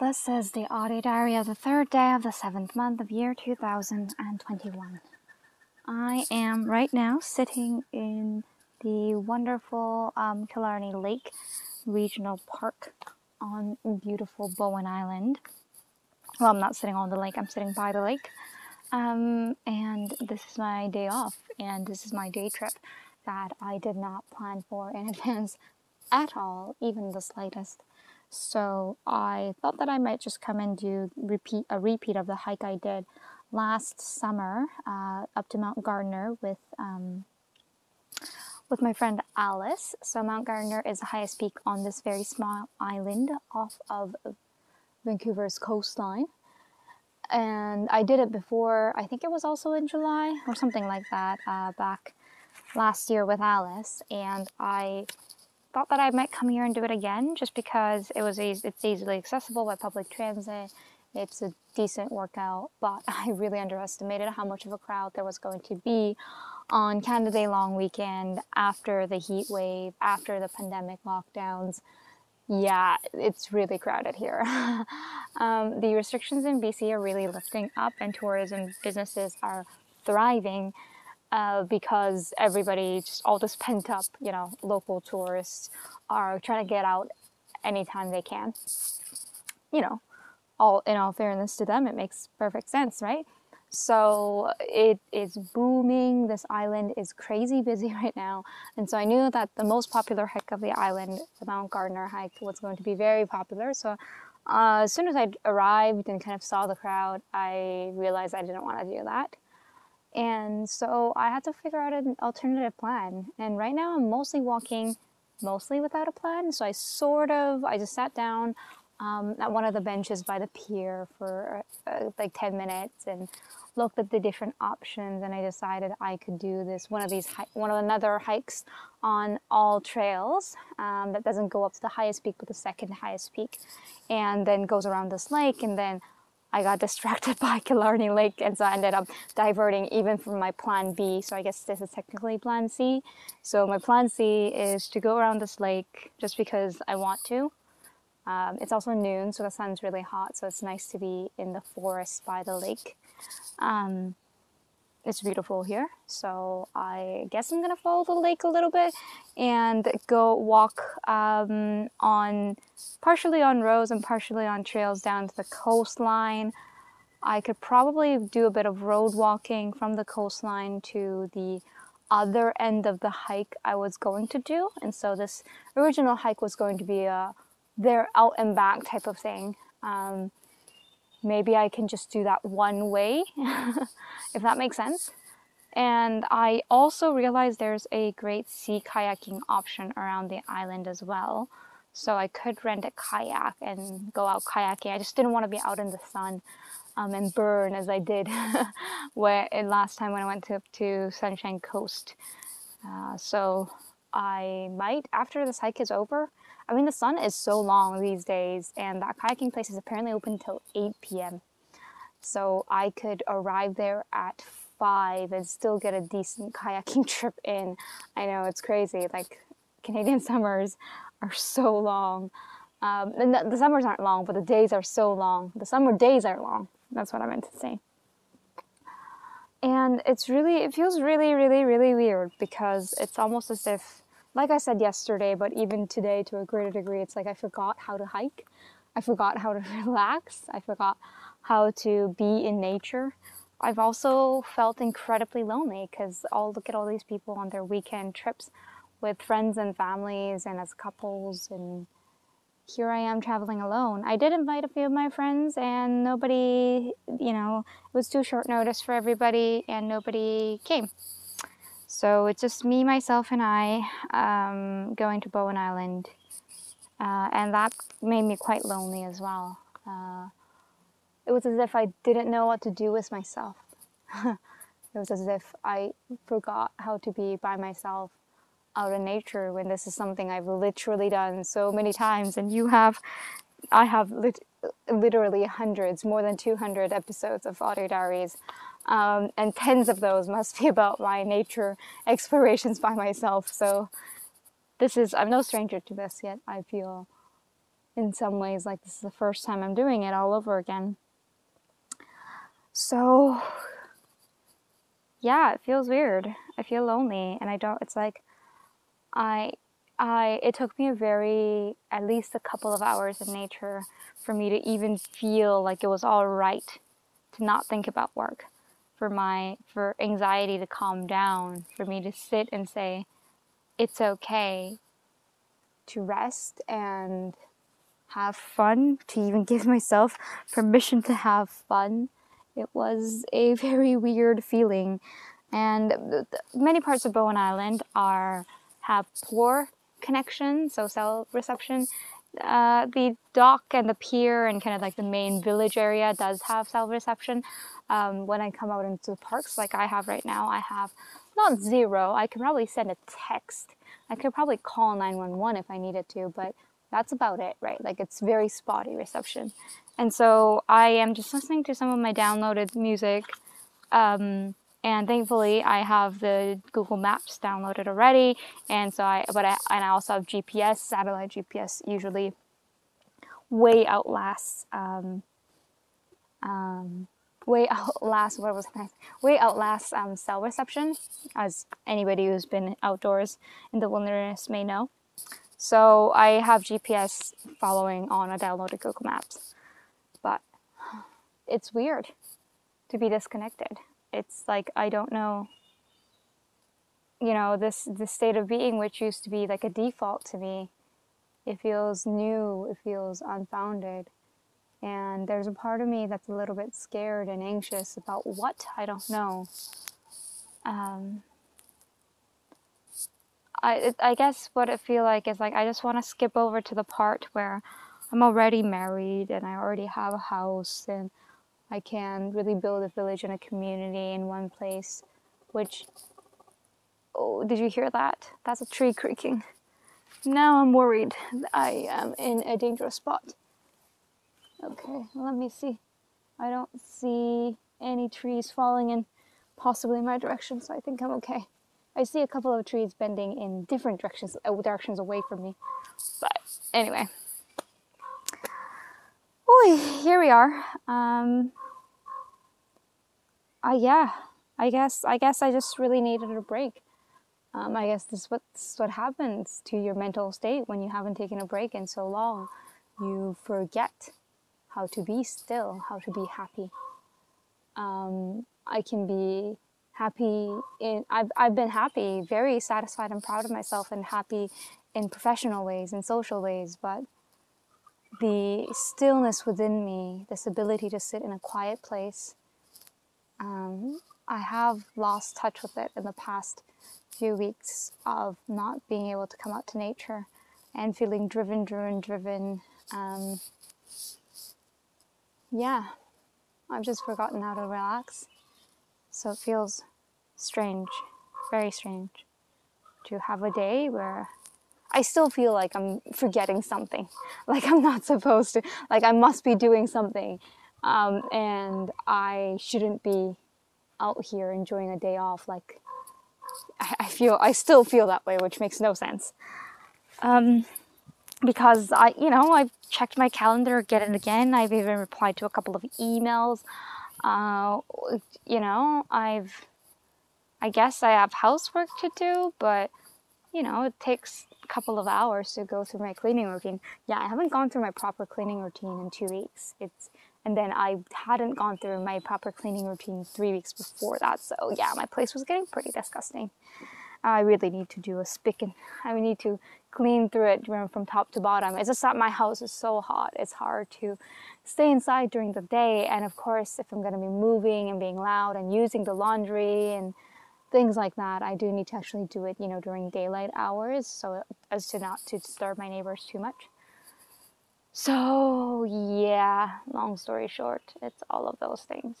This is the audio diary of the third day of the seventh month of year 2021. I am right now sitting in the wonderful um, Killarney Lake Regional Park on beautiful Bowen Island. Well, I'm not sitting on the lake, I'm sitting by the lake. Um, and this is my day off, and this is my day trip that I did not plan for in advance at all, even the slightest. So I thought that I might just come and do repeat a repeat of the hike I did last summer uh, up to Mount Gardner with um, with my friend Alice. So Mount Gardner is the highest peak on this very small island off of Vancouver's coastline. And I did it before, I think it was also in July or something like that, uh, back last year with Alice. And I thought that I might come here and do it again just because it was easy, it's easily accessible by public transit. It's a decent workout, but I really underestimated how much of a crowd there was going to be on Canada Day long weekend after the heat wave, after the pandemic lockdowns. Yeah, it's really crowded here. um, the restrictions in BC are really lifting up, and tourism businesses are thriving uh, because everybody, just all this pent up, you know, local tourists are trying to get out anytime they can. You know, all in all fairness to them, it makes perfect sense, right? So it is booming. This island is crazy busy right now. And so I knew that the most popular hike of the island, the Mount Gardner hike, was going to be very popular. So uh, as soon as I arrived and kind of saw the crowd, I realized I didn't want to do that. And so I had to figure out an alternative plan. And right now I'm mostly walking, mostly without a plan. So I sort of, I just sat down um, at one of the benches by the pier for uh, like 10 minutes and looked at the different options and I decided I could do this one of these one of another hikes on AllTrails um, that doesn't go up to the highest peak but the second highest peak and then goes around this lake and then I got distracted by Killarney Lake and so I ended up diverting even from my plan B. So I guess this is technically plan C. So my plan C is to go around this lake just because I want to. Um, it's also noon, so the sun's really hot, so it's nice to be in the forest by the lake. Um, it's beautiful here. So I guess I'm gonna follow the lake a little bit and go walk um, on partially on roads and partially on trails down to the coastline. I could probably do a bit of road walking from the coastline to the other end of the hike I was going to do. And so this original hike was going to be a there out and back type of thing. Um, maybe I can just do that one way, if that makes sense. And I also realized there's a great sea kayaking option around the island as well. So I could rent a kayak and go out kayaking. I just didn't want to be out in the sun um, and burn as I did where last time when I went to, to Sunshine Coast. Uh, so I might, after this hike is over, I mean, the sun is so long these days, and that kayaking place is apparently open until 8 p.m. So I could arrive there at 5 and still get a decent kayaking trip in. I know it's crazy. Like, Canadian summers are so long. Um, and the, the summers aren't long, but the days are so long. The summer days are long. That's what I meant to say. And it's really, it feels really, really, really weird because it's almost as if like I said yesterday, but even today to a greater degree, it's like I forgot how to hike. I forgot how to relax. I forgot how to be in nature. I've also felt incredibly lonely because I'll look at all these people on their weekend trips with friends and families and as couples and here I am traveling alone. I did invite a few of my friends and nobody, you know, it was too short notice for everybody and nobody came. So it's just me, myself, and I um, going to Bowen Island. Uh, and that made me quite lonely as well. Uh, it was as if I didn't know what to do with myself. it was as if I forgot how to be by myself out in nature when this is something I've literally done so many times. And you have, I have lit literally hundreds, more than 200 episodes of audio diaries um, and tens of those must be about my nature explorations by myself. So this is, I'm no stranger to this yet. I feel in some ways like this is the first time I'm doing it all over again. So yeah, it feels weird. I feel lonely and I don't it's like I I it took me a very at least a couple of hours in nature for me to even feel like it was all right to not think about work for my for anxiety to calm down for me to sit and say it's okay to rest and have fun to even give myself permission to have fun. It was a very weird feeling. And many parts of bowen island are have poor connection so cell reception uh, the dock and the pier and kind of like the main village area does have cell reception. Um, when I come out into the parks, like I have right now, I have not zero. I can probably send a text. I could probably call 911 if I needed to, but that's about it, right? Like it's very spotty reception. And so I am just listening to some of my downloaded music. Um, and thankfully I have the Google Maps downloaded already, and so I but I and I also have GPS, satellite GPS usually way outlasts um, um, way outlasts what was I way outlasts um, cell reception, as anybody who's been outdoors in the wilderness may know. So I have GPS following on a downloaded Google Maps, but it's weird to be disconnected it's like I don't know you know this this state of being which used to be like a default to me. It feels new it feels unfounded. And there's a part of me that's a little bit scared and anxious about what? I don't know. Um, I, I guess what it feel like is like I just want to skip over to the part where I'm already married and I already have a house and I can really build a village and a community in one place, which, oh, did you hear that? That's a tree creaking. Now I'm worried I am in a dangerous spot. Okay, let me see. I don't see any trees falling in possibly my direction, so I think I'm okay. I see a couple of trees bending in different directions, uh, directions away from me. But anyway. Boy, here we are. Um, uh, yeah, I guess I guess I just really needed a break. Um, I guess this is what this is what happens to your mental state when you haven't taken a break in so long. You forget how to be still, how to be happy. Um, I can be happy in I've I've been happy, very satisfied and proud of myself and happy in professional ways and social ways, but the stillness within me, this ability to sit in a quiet place um, I have lost touch with it in the past few weeks of not being able to come out to nature and feeling driven, driven, driven. Um, yeah, I've just forgotten how to relax. So it feels strange, very strange, to have a day where I still feel like I'm forgetting something, like I'm not supposed to, like I must be doing something, um, and I shouldn't be out here enjoying a day off. Like, I, I feel, I still feel that way, which makes no sense. Um, because I, you know, I've checked my calendar again and again. I've even replied to a couple of emails. Uh, you know, I've, I guess I have housework to do, but you know, it takes couple of hours to go through my cleaning routine. Yeah, I haven't gone through my proper cleaning routine in two weeks. It's and then I hadn't gone through my proper cleaning routine three weeks before that. So yeah, my place was getting pretty disgusting. I really need to do a spick and I need to clean through it from top to bottom. It's just that my house is so hot. It's hard to stay inside during the day. And of course, if I'm going to be moving and being loud and using the laundry and things like that, I do need to actually do it, you know, during daylight hours so as to not to disturb my neighbors too much. So, yeah, long story short, it's all of those things.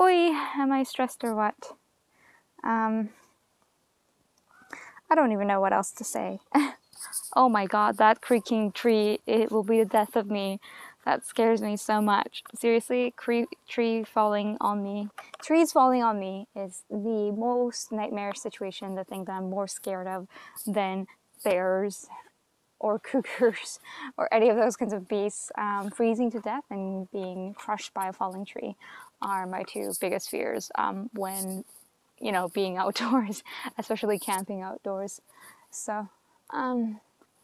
Oi, am I stressed or what? Um, I don't even know what else to say. oh my god, that creaking tree, it will be the death of me. That scares me so much. Seriously, cre- tree falling on me. Trees falling on me is the most nightmare situation, the thing that I'm more scared of than bears or cougars or any of those kinds of beasts um, freezing to death and being crushed by a falling tree are my two biggest fears um, when you know being outdoors especially camping outdoors so um,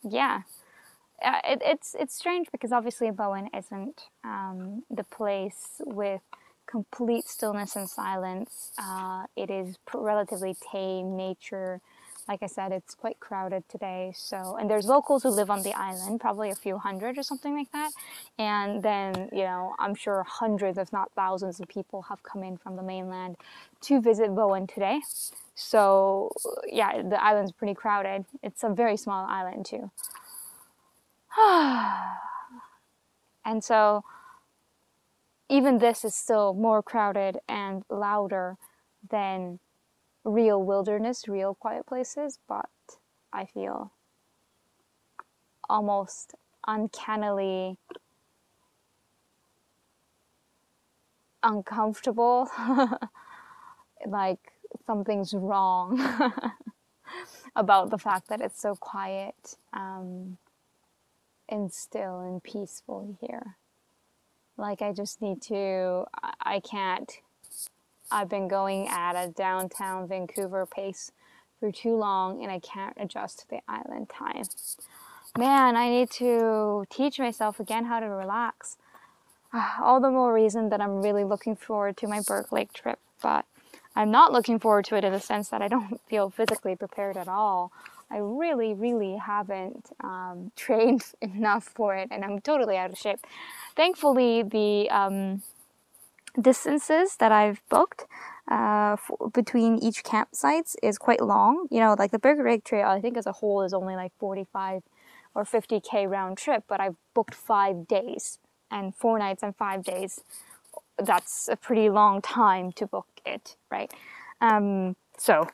yeah uh, it, it's it's strange because obviously bowen isn't um, the place with complete stillness and silence uh, it is relatively tame nature like I said, it's quite crowded today. So, and there's locals who live on the island, probably a few hundred or something like that. And then, you know, I'm sure hundreds, if not thousands, of people have come in from the mainland to visit Bowen today. So, yeah, the island's pretty crowded. It's a very small island, too. and so, even this is still more crowded and louder than real wilderness, real quiet places, but I feel almost uncannily uncomfortable. like something's wrong about the fact that it's so quiet um, and still and peaceful here. Like, I just need to, I can't I've been going at a downtown Vancouver pace for too long and I can't adjust to the island time. Man, I need to teach myself again how to relax. All the more reason that I'm really looking forward to my Berg Lake trip, but I'm not looking forward to it in the sense that I don't feel physically prepared at all. I really, really haven't um, trained enough for it, and I'm totally out of shape. Thankfully, the um, distances that I've booked uh, between each campsites is quite long. You know, like the Lake Trail, I think as a whole is only like 45 or 50k round trip, but I've booked five days and four nights and five days. That's a pretty long time to book it, right? Um, so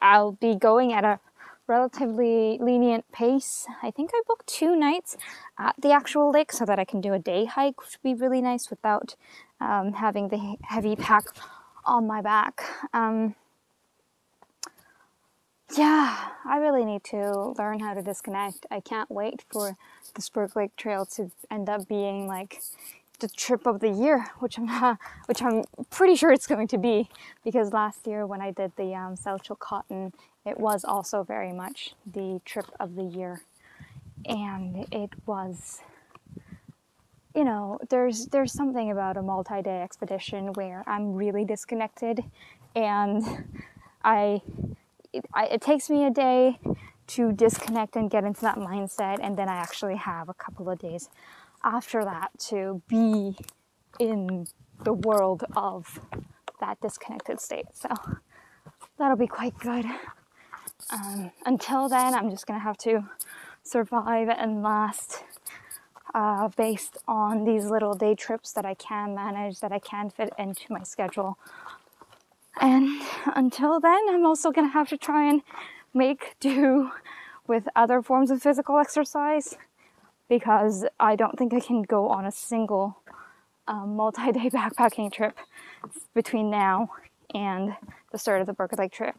I'll be going at a relatively lenient pace. I think I booked two nights at the actual lake so that I can do a day hike, which would be really nice without um, having the heavy pack on my back. Um, yeah, I really need to learn how to disconnect. I can't wait for the Berg Lake Trail to end up being like the trip of the year, which I'm which I'm pretty sure it's going to be because last year when I did the um, South Chilcotin, it was also very much the trip of the year, and it was you know, there's there's something about a multi-day expedition where I'm really disconnected, and I it, I it, takes me a day to disconnect and get into that mindset, and then I actually have a couple of days after that to be in the world of that disconnected state. So that'll be quite good. Um, until then, I'm just gonna have to survive and last uh, based on these little day trips that I can manage, that I can fit into my schedule. And until then, I'm also to have to try and make do with other forms of physical exercise because I don't think I can go on a single um, multi day backpacking trip between now and the start of the Berg Lake trip.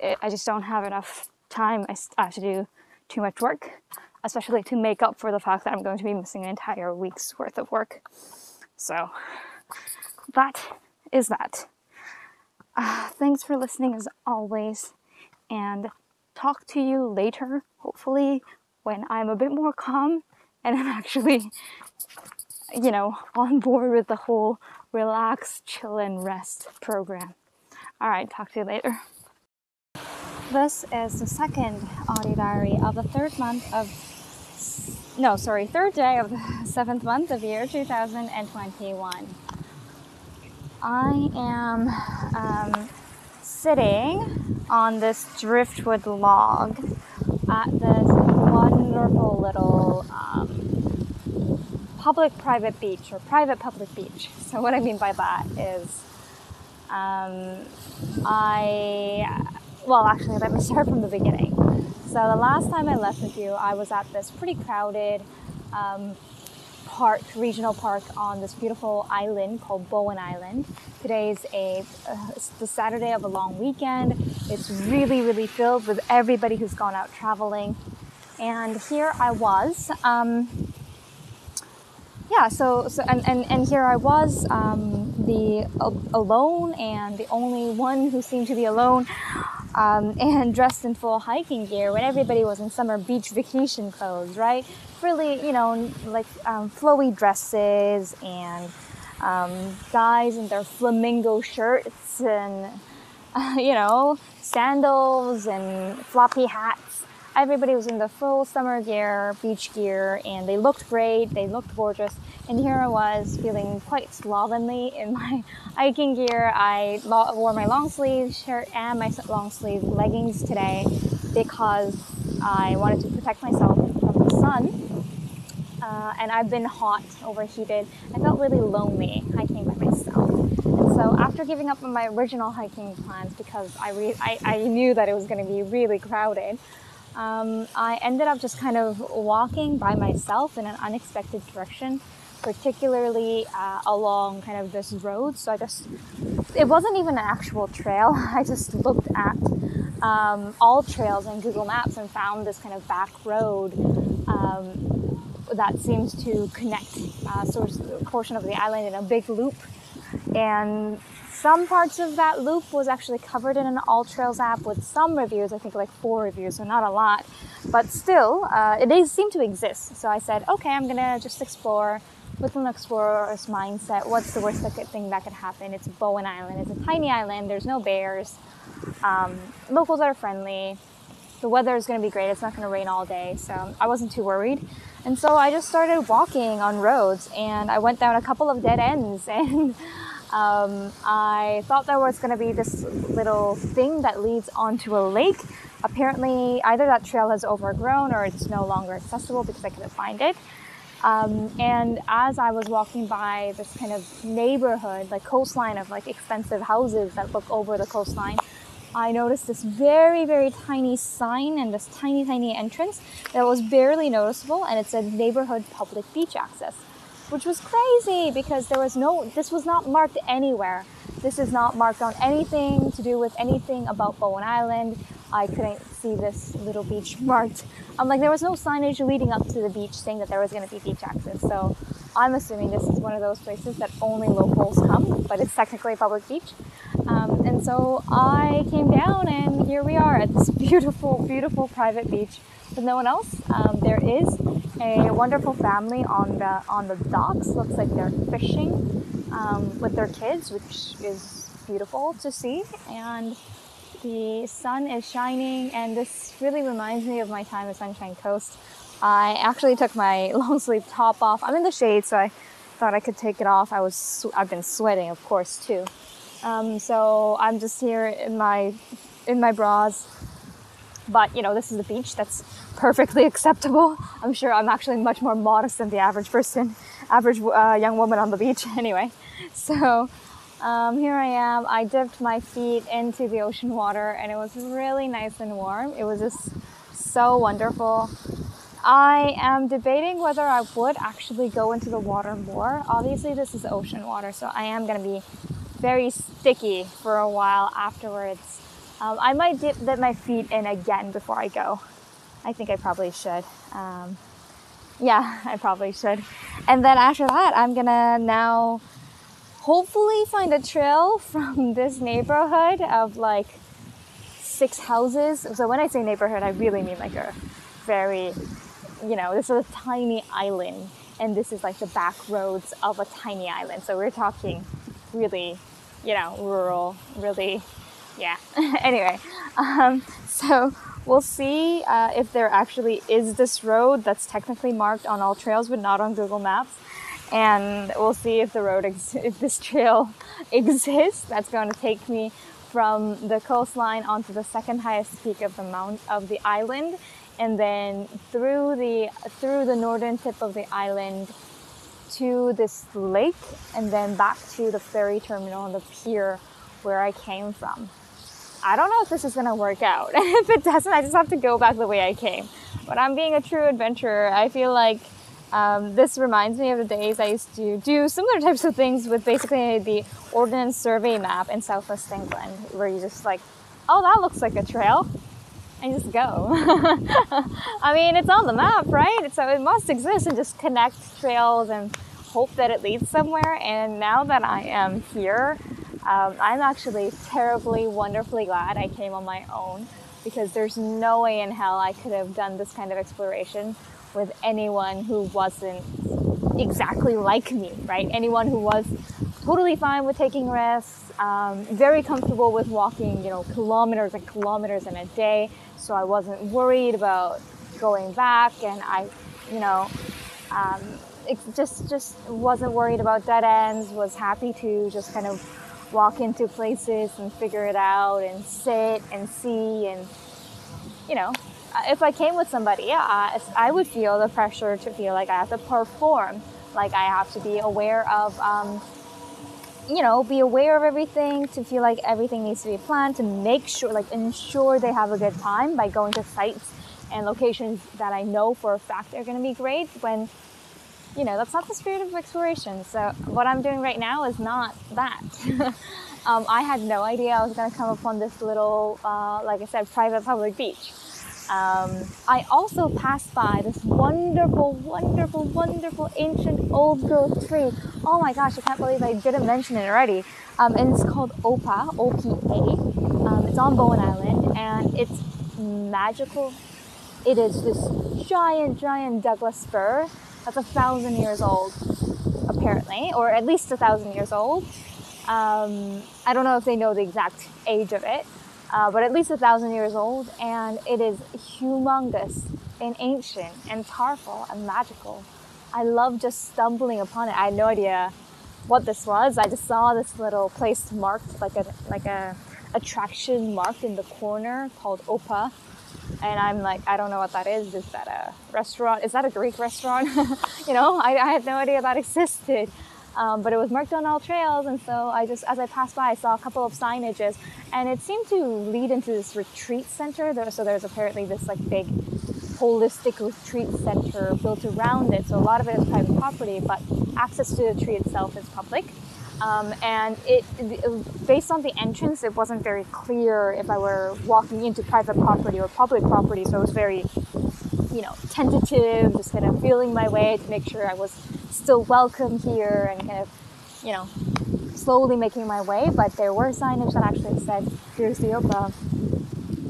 It, I just don't have enough time. I, I have to do too much work especially to make up for the fact that I'm going to be missing an entire week's worth of work. So that is that. Uh, thanks for listening as always, and talk to you later, hopefully, when I'm a bit more calm and I'm actually, you know, on board with the whole relax, chill, and rest program. All right, talk to you later. This is the second audio diary of the third month of no, sorry, third day of the seventh month of year 2021. I am um, sitting on this driftwood log at this wonderful little um, public private beach or private public beach. So, what I mean by that is, um, I, well, actually, let me start from the beginning. So the last time I left with you, I was at this pretty crowded um, park, regional park on this beautiful island called Bowen Island. Today's a uh, the Saturday of a long weekend. It's really, really filled with everybody who's gone out traveling. And here I was. Um, yeah, so, so and, and, and here I was, um, the uh, alone and the only one who seemed to be alone, um, and dressed in full hiking gear when everybody was in summer beach vacation clothes, right? Really, you know, like um, flowy dresses and um, guys in their flamingo shirts and uh, you know sandals and floppy hats everybody was in the full summer gear, beach gear, and they looked great. They looked gorgeous. And here I was feeling quite slovenly in my hiking gear. I wore my long sleeve shirt and my long sleeve leggings today because I wanted to protect myself from the sun. Uh, and I've been hot, overheated. I felt really lonely hiking by myself. And so after giving up on my original hiking plans because I, I, I knew that it was going to be really crowded, um, I ended up just kind of walking by myself in an unexpected direction, particularly uh, along kind of this road. So I just, it wasn't even an actual trail. I just looked at um, AllTrails in Google Maps and found this kind of back road um, that seems to connect uh, portion of the island in a big loop. And some parts of that loop was actually covered in an AllTrails app with some reviews, I think like four reviews, so not a lot, but still, uh, it does seem to exist. So I said, okay, I'm gonna just explore with an explorer's mindset. What's the worst thing that could happen? It's Bowen Island. It's a tiny island. There's no bears. Um, locals are friendly. The weather is going to be great. It's not going to rain all day, so I wasn't too worried. And so I just started walking on roads, and I went down a couple of dead ends, and um, I thought there was going to be this little thing that leads onto a lake. Apparently, either that trail has overgrown or it's no longer accessible because I couldn't find it. Um, and as I was walking by this kind of neighborhood, like coastline of like expensive houses that look over the coastline, I noticed this very, very tiny sign and this tiny, tiny entrance that was barely noticeable, and it said neighborhood public beach access which was crazy because there was no, this was not marked anywhere. This is not marked on anything to do with anything about Bowen Island. I couldn't see this little beach marked. I'm like, there was no signage leading up to the beach saying that there was going to be beach access. So I'm assuming this is one of those places that only locals come, but it's technically a public beach. Um, and so I came down, and here we are at this beautiful, beautiful private beach with no one else. Um, there is a wonderful family on the on the docks. Looks like they're fishing um, with their kids, which is beautiful to see. And the sun is shining, and this really reminds me of my time at Sunshine Coast. I actually took my long sleeve top off. I'm in the shade, so I thought I could take it off. I was I've been sweating, of course, too. Um, so I'm just here in my in my bras but you know, this is a beach that's perfectly acceptable. I'm sure I'm actually much more modest than the average person, average uh, young woman on the beach anyway. So um, here I am. I dipped my feet into the ocean water and it was really nice and warm. It was just so wonderful. I am debating whether I would actually go into the water more. Obviously, this is ocean water, so I am going to be very sticky for a while afterwards. Um, I might dip, my feet in again before I go. I think I probably should. Um, yeah, I probably should. And then after that, I'm gonna now hopefully find a trail from this neighborhood of like six houses. So when I say neighborhood, I really mean like a very, you know, this is a tiny island, and this is like the back roads of a tiny island. So we're talking really, you know, rural, really yeah. anyway, um, so we'll see uh, if there actually is this road that's technically marked on AllTrails but not on Google Maps. And we'll see if the road, ex- if this trail exists. That's going to take me from the coastline onto the second highest peak of the mount of the island, and then through the through the northern tip of the island to this lake, and then back to the ferry terminal and the pier where I came from. I don't know if this is to work out. if it doesn't, I just have to go back the way I came. But I'm being a true adventurer. I feel like um, this reminds me of the days I used to do similar types of things with basically the Ordnance Survey map in Southwest England, where you just like, oh, that looks like a trail. and just go. I mean, it's on the map, right? So it must exist and just connect trails and hope that it leads somewhere. And now that I am here, um, I'm actually terribly, wonderfully glad I came on my own because there's no way in hell I could have done this kind of exploration with anyone who wasn't exactly like me, right? Anyone who was totally fine with taking risks, um, very comfortable with walking, you know, kilometers and kilometers in a day. So I wasn't worried about going back, and I, you know, um, it just just wasn't worried about dead ends. Was happy to just kind of walk into places and figure it out, and sit and see, and you know, if I came with somebody, yeah, I would feel the pressure to feel like I have to perform, like I have to be aware of, um, you know, be aware of everything, to feel like everything needs to be planned, to make sure, like, ensure they have a good time by going to sites and locations that I know for a fact are going to be great when, you know, that's not the spirit of exploration. So, what I'm doing right now is not that. um, I had no idea I was going to come upon this little, uh, like I said, private public beach. Um, I also passed by this wonderful, wonderful, wonderful ancient old growth tree. Oh my gosh, I can't believe I didn't mention it already. Um, and it's called Opa, O-P-A. Um, it's on Bowen Island and it's magical. It is this giant, giant Douglas fir that's a thousand years old, apparently, or at least a thousand years old. Um, I don't know if they know the exact age of it, uh, but at least a thousand years old, and it is humongous and ancient and powerful and magical. I love just stumbling upon it. I had no idea what this was. I just saw this little place marked like a like a attraction marked in the corner called Opa. And I'm like, I don't know what that is. Is that a restaurant? Is that a Greek restaurant? you know, I, I had no idea that existed. Um, but it was marked on AllTrails, and so I just, as I passed by, I saw a couple of signages, and it seemed to lead into this retreat center. There, so there's apparently this like big holistic retreat center built around it. So a lot of it is private property, but access to the tree itself is public. Um, and it, based on the entrance, it wasn't very clear if I were walking into private property or public property. So it was very, you know, tentative, just kind of feeling my way to make sure I was still welcome here and kind of, you know, slowly making my way. But there were signage that actually said, here's the Opa.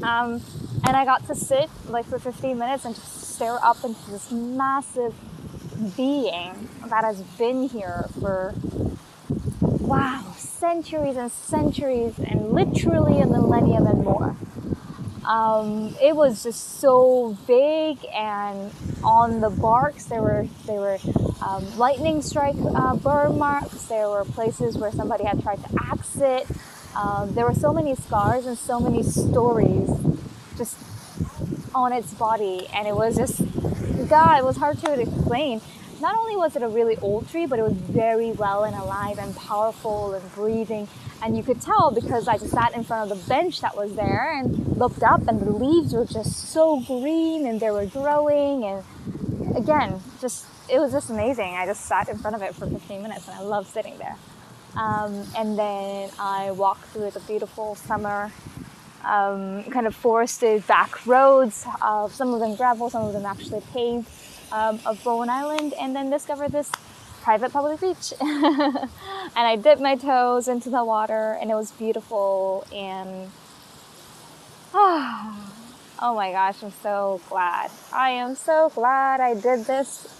Um, and I got to sit like for 15 minutes and just stare up into this massive being that has been here for wow, centuries and centuries and literally a millennium and more. Um, it was just so big and on the barks there were there were um, lightning strike uh, burn marks. There were places where somebody had tried to axe it. Um, there were so many scars and so many stories just on its body. And it was just god it was hard to explain not only was it a really old tree, but it was very well and alive and powerful and breathing. And you could tell because I just sat in front of the bench that was there and looked up, and the leaves were just so green and they were growing. And again, just it was just amazing. I just sat in front of it for 15 minutes and I loved sitting there. Um, and then I walked through the beautiful summer um, kind of forested back roads, uh, some of them gravel, some of them actually paved um, of Bowen Island and then discovered this private public beach. and I dipped my toes into the water and it was beautiful and oh, oh my gosh, I'm so glad. I am so glad I did this.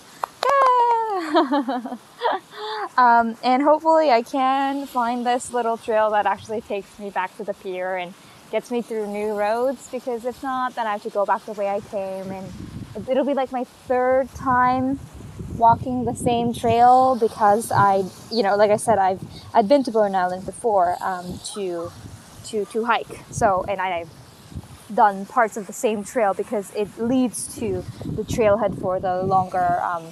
um, and hopefully I can find this little trail that actually takes me back to the pier and gets me through new roads because if not, then I have to go back the way I came and it'll be like my third time walking the same trail because I, you know, like I said, I've I'd been to Bowen Island before um, to to to hike. So and I've done parts of the same trail because it leads to the trailhead for the longer um,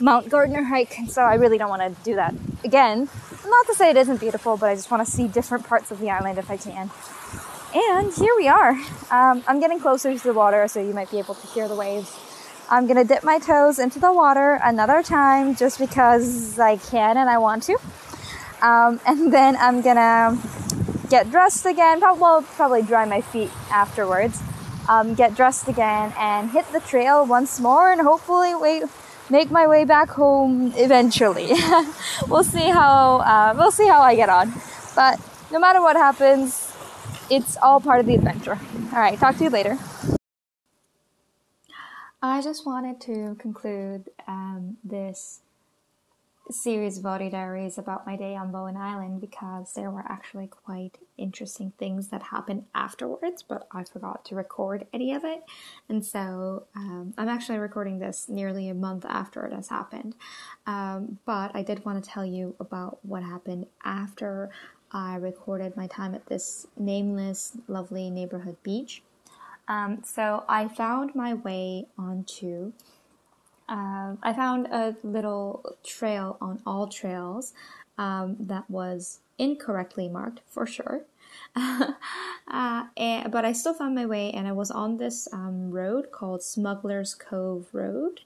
Mount Gardner hike. So I really don't want to do that again. Not to say it isn't beautiful, but I just want to see different parts of the island if I can. And here we are. Um, I'm getting closer to the water, so you might be able to hear the waves. I'm gonna dip my toes into the water another time just because I can and I want to. Um, and then I'm gonna get dressed again. Probably, well, probably dry my feet afterwards. um, get dressed again, and hit the trail once more, and hopefully wait, make my way back home eventually. we'll see how uh, we'll see how I get on. But no matter what happens, it's all part of the adventure. All right, talk to you later. I just wanted to conclude um, this series of audio diaries about my day on Bowen Island because there were actually quite interesting things that happened afterwards, but I forgot to record any of it. And so um, I'm actually recording this nearly a month after it has happened. Um, but I did want to tell you about what happened after I recorded my time at this nameless, lovely neighborhood beach. Um, so I found my way onto um, I found a little trail on AllTrails um, that was incorrectly marked for sure. uh, and, but I still found my way, and I was on this um, road called Smuggler's Cove Road,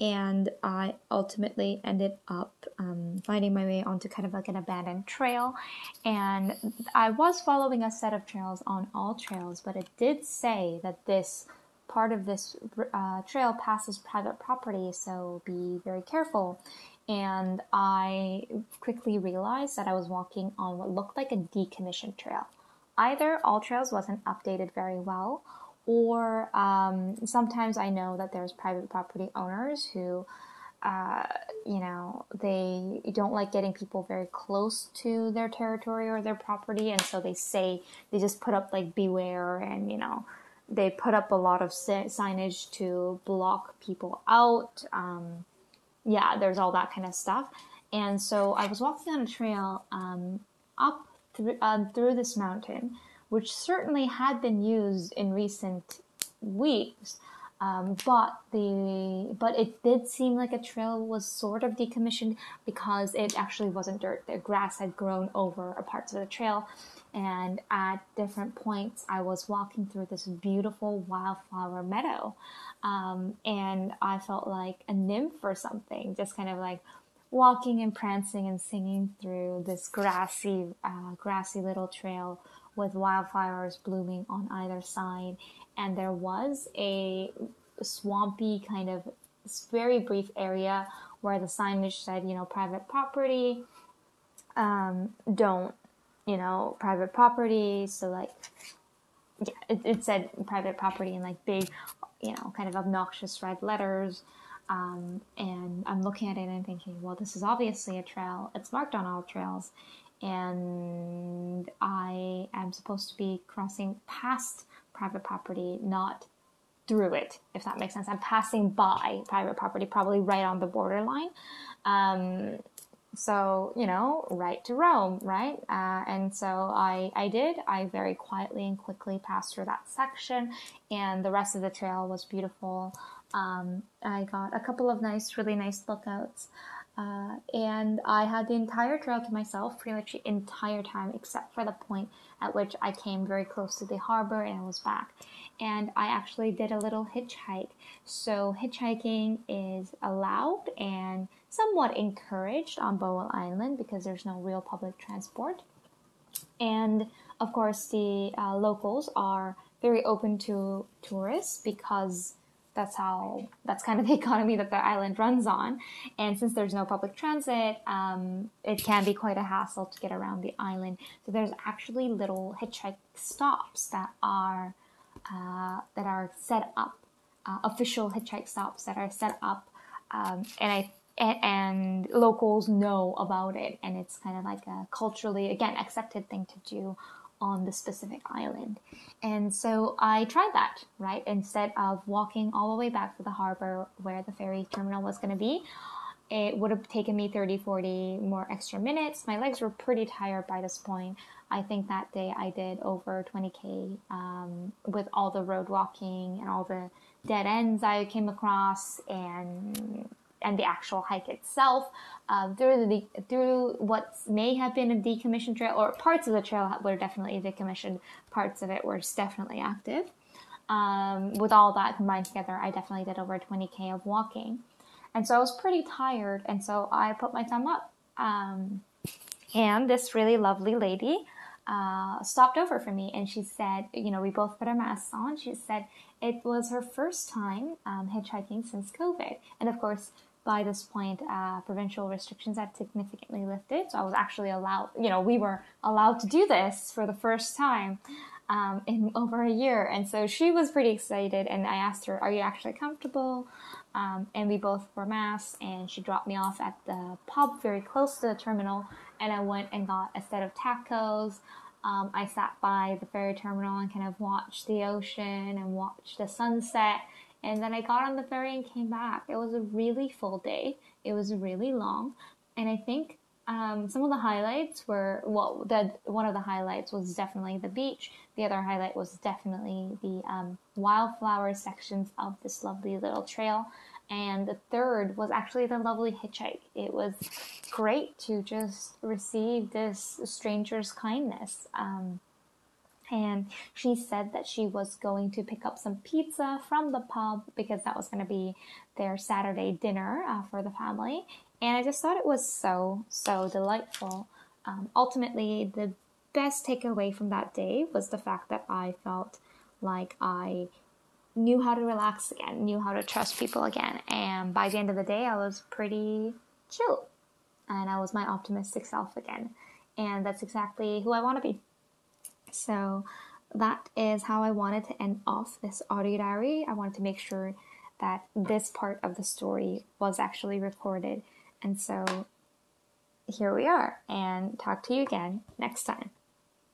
and I ultimately ended up um, finding my way onto kind of like an abandoned trail. And I was following a set of trails on AllTrails, but it did say that this part of this uh, trail passes private property, so be very careful. And I quickly realized that I was walking on what looked like a decommissioned trail. Either AllTrails wasn't updated very well, or um, sometimes I know that there's private property owners who, uh, you know, they don't like getting people very close to their territory or their property, and so they say they just put up like beware and you know they put up a lot of signage to block people out. Um, yeah, there's all that kind of stuff. And so I was walking on a trail um, up through, um, through this mountain, which certainly had been used in recent weeks. Um, but the but it did seem like a trail was sort of decommissioned because it actually wasn't dirt. The grass had grown over parts of the trail, and at different points I was walking through this beautiful wildflower meadow, um, and I felt like a nymph or something, just kind of like walking and prancing and singing through this grassy, uh, grassy little trail with wildflowers blooming on either side. And there was a swampy kind of very brief area where the signage said, you know, private property, um, don't you know, private property. So like, yeah, it, it said private property in like big, you know, kind of obnoxious red letters. Um, and I'm looking at it and thinking, well, this is obviously a trail. It's marked on AllTrails, And I am supposed to be crossing past private property, not through it, if that makes sense. I'm passing by private property, probably right on the borderline. Um, so you know right to roam right? Uh, and so I, I did. I very quietly and quickly passed through that section and the rest of the trail was beautiful. Um, i got a couple of nice really nice lookouts. Uh, and i had the entire trail to myself pretty much the entire time except for the point at which i came very close to the harbor and i was back. And I actually did a little hitchhike. So, hitchhiking is allowed and somewhat encouraged on Bowen Island because there's no real public transport. And of course, the uh, locals are very open to tourists because that's how that's kind of the economy that the island runs on and since there's no public transit um, it can be quite a hassle to get around the island so there's actually little hitchhike stops that are uh, that are set up, uh, official hitchhike stops that are set up, um, and I and, and, locals know about it, and it's kind of like a culturally again accepted thing to do on the specific island. And so I tried that, right? Instead of walking all the way back to the harbor where the ferry terminal was going to be, it would have taken me 30, 40 more extra minutes. My legs were pretty tired by this point. I think that day I did over 20k um, with all the road walking and all the dead ends I came across and and the actual hike itself uh, through the through what may have been a decommissioned trail or parts of the trail were definitely decommissioned parts of it were definitely active um, with all that combined together I definitely did over 20k of walking and so I was pretty tired and so I put my thumb up um, and this really lovely lady uh, stopped over for me and she said, you know, we both put our masks on. She said it was her first time um, hitchhiking since COVID. And of course, by this point, uh, provincial restrictions had significantly lifted. So I was actually allowed, you know, we were allowed to do this for the first time um, in over a year. And so she was pretty excited. And I asked her, Are you actually comfortable? Um, and we both wore masks. And she dropped me off at the pub very close to the terminal. And I went and got a set of tacos. Um, I sat by the ferry terminal and kind of watched the ocean and watched the sunset and then I got on the ferry and came back. It was a really full day. It was really long. And I think um, some of the highlights were well, the, one of the highlights was definitely the beach. The other highlight was definitely the um, wildflower sections of this lovely little trail. And the third was actually the lovely hitchhike. It was great to just receive this stranger's kindness. Um, and she said that she was going to pick up some pizza from the pub because that was going to be their Saturday dinner uh, for the family. And I just thought it was so, so delightful. Um, ultimately, the best takeaway from that day was the fact that I felt like I knew how to relax again, knew how to trust people again. And by the end of the day, I was pretty chill and I was my optimistic self again. And that's exactly who I want to be. So that is how I wanted to end off this audio diary. I wanted to make sure that this part of the story was actually recorded. And so here we are, and talk to you again next time.